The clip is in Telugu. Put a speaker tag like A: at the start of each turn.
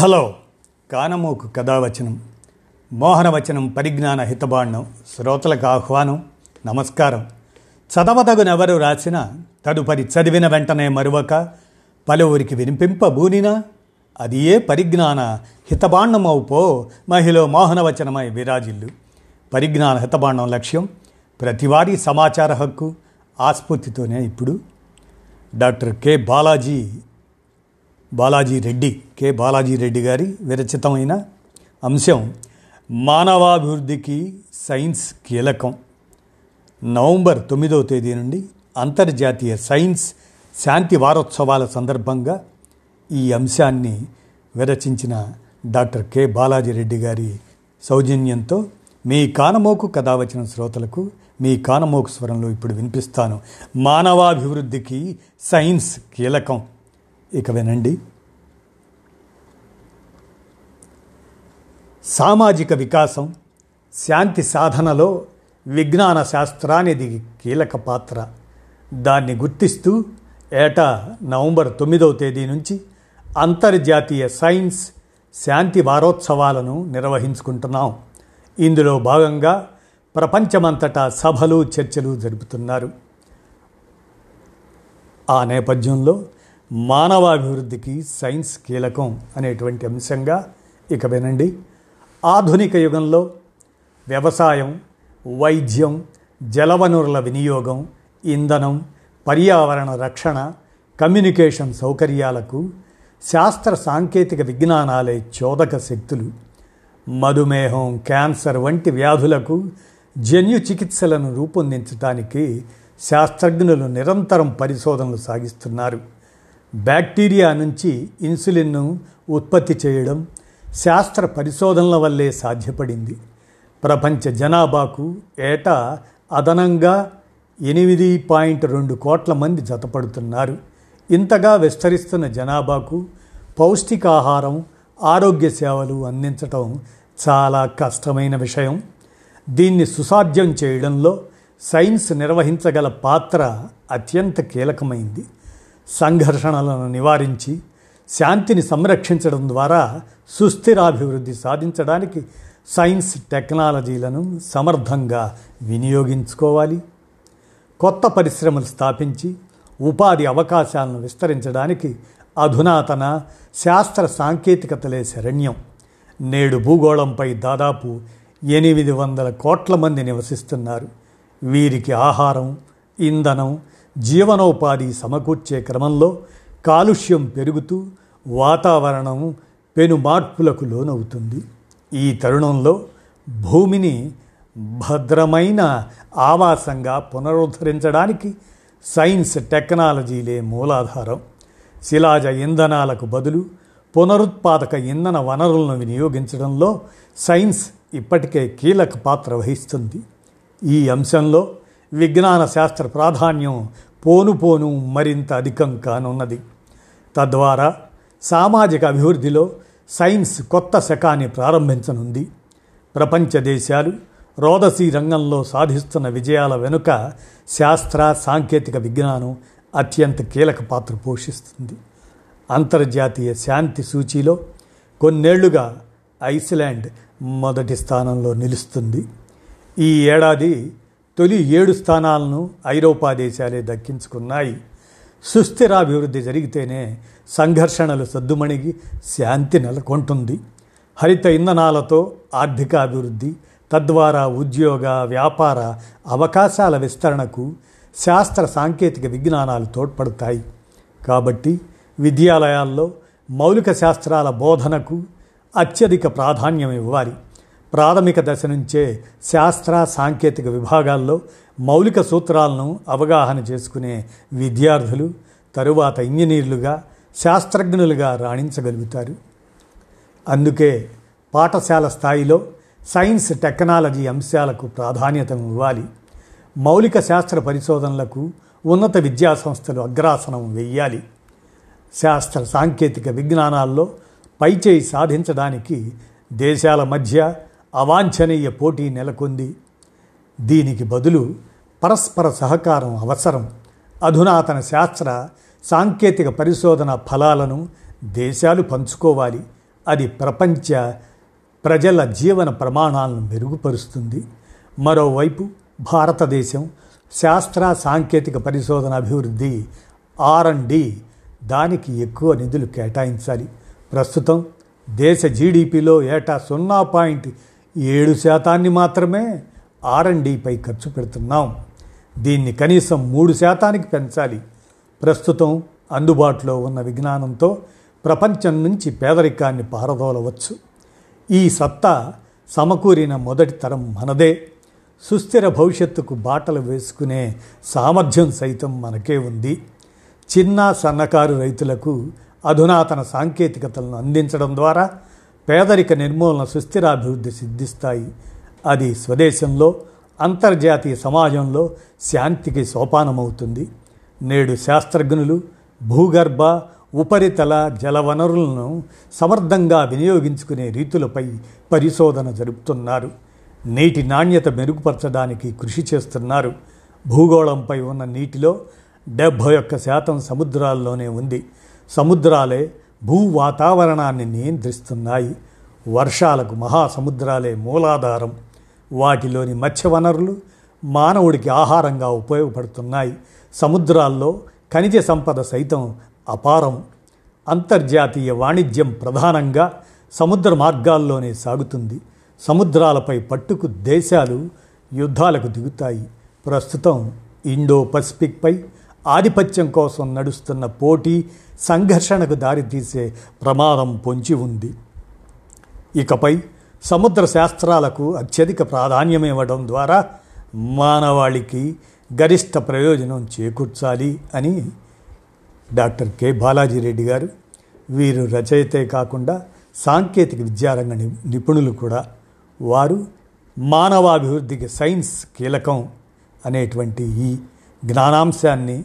A: హలో కానమోకు కథావచనం మోహనవచనం పరిజ్ఞాన హితబాండం శ్రోతలకు ఆహ్వానం నమస్కారం. చదవదగునెవరు రాసిన తదుపరి చదివిన వెంటనే మరువక పలువురికి వినిపింపబూనినా అది ఏ పరిజ్ఞాన హితబాండమవుపో మహిళ మోహనవచనమై విరాజిల్లు. పరిజ్ఞాన హితబాండం లక్ష్యం ప్రతివారీ సమాచార హక్కు ఆస్ఫూర్తితోనే ఇప్పుడు. Doctor K. Balaji Balaji Reddy. K Balaji Reddy గారి విరచితమైన అంశం మానవాభివృద్ధికి సైన్స్ కీలకం. నవంబర్ తొమ్మిదవ తేదీ నుండి అంతర్జాతీయ సైన్స్ శాంతి వారోత్సవాల సందర్భంగా ఈ అంశాన్ని విరచించిన డాక్టర్ కె బాలాజీ రెడ్డి గారి సౌజన్యంతో మీ కానమోకు కథ వచ్చిన శ్రోతలకు మీ కానమోకు స్వరంలో ఇప్పుడు వినిపిస్తాను. మానవాభివృద్ధికి సైన్స్ కీలకం. ఇక వినండి. సామాజిక వికాసం శాంతి సాధనలో విజ్ఞాన శాస్త్రానిది కీలక పాత్ర. దాన్ని గుర్తిస్తూ ఏటా నవంబర్ తొమ్మిదవ తేదీ నుంచి అంతర్జాతీయ సైన్స్ శాంతి వారోత్సవాలను నిర్వహించుకుంటున్నాం. ఇందులో భాగంగా ప్రపంచమంతటా సభలు చర్చలు జరుపుతున్నారు. ఆ నేపథ్యంలో మానవాభివృద్ధికి సైన్స్ కీలకం అనేటువంటి అంశంగా ఇక వినండి ఆధునిక యుగంలో వ్యవసాయం వైద్యం జలవనరుల వినియోగం ఇంధనం పర్యావరణ రక్షణ కమ్యూనికేషన్ సౌకర్యాలకు శాస్త్ర సాంకేతిక విజ్ఞానాలే చోదక శక్తులు. మధుమేహం క్యాన్సర్ వంటి వ్యాధులకు జన్యు చికిత్సలను రూపొందించడానికి శాస్త్రజ్ఞులు నిరంతరం పరిశోధనలు సాగిస్తున్నారు. బ్యాక్టీరియా నుంచి ఇన్సులిన్ను ఉత్పత్తి చేయడం శాస్త్ర పరిశోధనల వల్లే సాధ్యపడింది. ప్రపంచ జనాభాకు ఏటా అదనంగా ఎనిమిది పాయింట్ రెండు కోట్ల మంది జతపడుతున్నారు. ఇంతగా విస్తరిస్తున్న జనాభాకు పౌష్టికాహారం ఆరోగ్య సేవలు అందించటం చాలా కష్టమైన విషయం. దీన్ని సుసాధ్యం చేయడంలో సైన్స్ నిర్వహించగల పాత్ర అత్యంత కీలకమైంది. సంఘర్షణలను నివారించి శాంతిని సంరక్షించడం ద్వారా సుస్థిరాభివృద్ధి సాధించడానికి సైన్స్ టెక్నాలజీలను సమర్థంగా వినియోగించుకోవాలి. కొత్త పరిశ్రమలు స్థాపించి ఉపాధి అవకాశాలను విస్తరించడానికి అధునాతన శాస్త్ర సాంకేతికతలే శరణ్యం. నేడు భూగోళంపై దాదాపు ఎనిమిది వందల కోట్ల మంది నివసిస్తున్నారు. వీరికి ఆహారం ఇంధనం జీవనోపాధి సమకూర్చే క్రమంలో కాలుష్యం పెరుగుతూ వాతావరణం పెను మార్పులకు లోనవుతుంది. ఈ తరుణంలో భూమిని భద్రమైన ఆవాసంగా పునరుద్ధరించడానికి సైన్స్ టెక్నాలజీలే మూలాధారం. శిలాజ ఇంధనాలకు బదులు పునరుత్పాదక ఇంధన వనరులను వినియోగించడంలో సైన్స్ ఇప్పటికే కీలక పాత్ర వహిస్తుంది. ఈ అంశంలో విజ్ఞాన శాస్త్ర ప్రాధాన్యం పోను పోను మరింత అధికం కానున్నది. తద్వారా సామాజిక అభివృద్ధిలో సైన్స్ కొత్త శకాన్ని ప్రారంభించనుంది. ప్రపంచ దేశాలు రోదసీ రంగంలో సాధిస్తున్న విజయాల వెనుక శాస్త్ర సాంకేతిక విజ్ఞానం అత్యంత కీలక పాత్ర పోషిస్తుంది. అంతర్జాతీయ శాంతి సూచీలో కొన్నేళ్ళుగా ఐస్లాండ్ మొదటి స్థానంలో నిలుస్తుంది. ఈ ఏడాది తొలి ఏడు స్థానాలను ఐరోపా దేశాలే దక్కించుకున్నాయి. సుస్థిరాభివృద్ధి జరిగితేనే సంఘర్షణలు సద్దుమణిగి శాంతి నెలకొంటుంది. హరిత ఇంధనాలతో ఆర్థిక అభివృద్ధి తద్వారా ఉద్యోగ వ్యాపార అవకాశాల విస్తరణకు శాస్త్ర సాంకేతిక విజ్ఞానాలు తోడ్పడతాయి. కాబట్టి విద్యాలయాల్లో మౌలిక శాస్త్రాల బోధనకు అత్యధిక ప్రాధాన్యం ఇవ్వాలి. ప్రాథమిక దశ నుంచే శాస్త్ర సాంకేతిక విభాగాల్లో మౌలిక సూత్రాలను అవగాహన చేసుకునే విద్యార్థులు తరువాత ఇంజనీర్లుగా శాస్త్రజ్ఞులుగా రాణించగలుగుతారు. అందుకే పాఠశాల స్థాయిలో సైన్స్ టెక్నాలజీ అంశాలకు ప్రాధాన్యత ఇవ్వాలి. మౌలిక శాస్త్ర పరిశోధనలకు ఉన్నత విద్యా సంస్థలు అగ్రాసనం వెయ్యాలి. శాస్త్ర సాంకేతిక విజ్ఞానాల్లో పైచేయి సాధించడానికి దేశాల మధ్య అవాంఛనీయ పోటీ నెలకొంది. దీనికి బదులు పరస్పర సహకారం అవసరం. అధునాతన శాస్త్ర సాంకేతిక పరిశోధన ఫలాలను దేశాలు పంచుకోవాలి. అది ప్రపంచ ప్రజల జీవన ప్రమాణాలను మెరుగుపరుస్తుంది. మరోవైపు భారతదేశం శాస్త్ర సాంకేతిక పరిశోధన అభివృద్ధి ఆర్ అండ్ డి దానికి ఎక్కువ నిధులు కేటాయించాలి. ప్రస్తుతం దేశ జీడిపిలో ఏటా సున్నా పాయింట్ ఏడు శాతాన్ని మాత్రమే ఆర్ ఖర్చు పెడుతున్నాం. దీన్ని కనీసం మూడు శాతానికి పెంచాలి. ప్రస్తుతం అందుబాటులో ఉన్న విజ్ఞానంతో ప్రపంచం నుంచి పేదరికాన్ని పారదోలవచ్చు. ఈ సత్తా సమకూరిన మొదటి తరం మనదే. సుస్థిర భవిష్యత్తుకు బాటలు వేసుకునే సామర్థ్యం సైతం మనకే ఉంది. చిన్న సన్నకారు రైతులకు అధునాతన సాంకేతికతలను అందించడం ద్వారా పేదరిక నిర్మూలన సుస్థిరాభివృద్ధి సిద్ధిస్తాయి. అది స్వదేశంలో అంతర్జాతీయ సమాజంలో శాంతికి సోపానమవుతుంది. నేడు శాస్త్రజ్ఞులు భూగర్భ ఉపరితల జలవనరులను సమర్థంగా వినియోగించుకునే రీతులపై పరిశోధన జరుపుతున్నారు. నీటి నాణ్యత మెరుగుపరచడానికి కృషి చేస్తున్నారు. భూగోళంపై ఉన్న నీటిలో డెబ్భై ఒక్క శాతం సముద్రాల్లోనే ఉంది. సముద్రాలే భూ వాతావరణాన్ని నియంత్రిస్తున్నాయి. వర్షాలకు మహాసముద్రాలే మూలాధారం. వాటిలోని మత్స్య వనరులు మానవుడికి ఆహారంగా ఉపయోగపడుతున్నాయి. సముద్రాల్లో ఖనిజ సంపద సైతం అపారం. అంతర్జాతీయ వాణిజ్యం ప్రధానంగా సముద్ర మార్గాల్లోనే సాగుతుంది. సముద్రాలపై పట్టుకు దేశాలు యుద్ధాలకు దిగుతాయి. ప్రస్తుతం ఇండో పసిఫిక్పై ఆధిపత్యం కోసం నడుస్తున్న పోటీ సంఘర్షణకు దారితీసే ప్రమాదం పొంచి ఉంది. ఇకపై సముద్ర శాస్త్రాలకు అత్యధిక ప్రాధాన్యమివ్వడం ద్వారా మానవాళికి గరిష్ట ప్రయోజనం చేకూర్చాలి అని డాక్టర్ కె. బాలాజీ రెడ్డి గారు వీరు రచయితే కాకుండా సాంకేతిక విద్యారంగ ని- నిపుణులు కూడా. వారు మానవాభివృద్ధికి సైన్స్ కీలకం అనేటువంటి ఈ జ్ఞానాంశాన్ని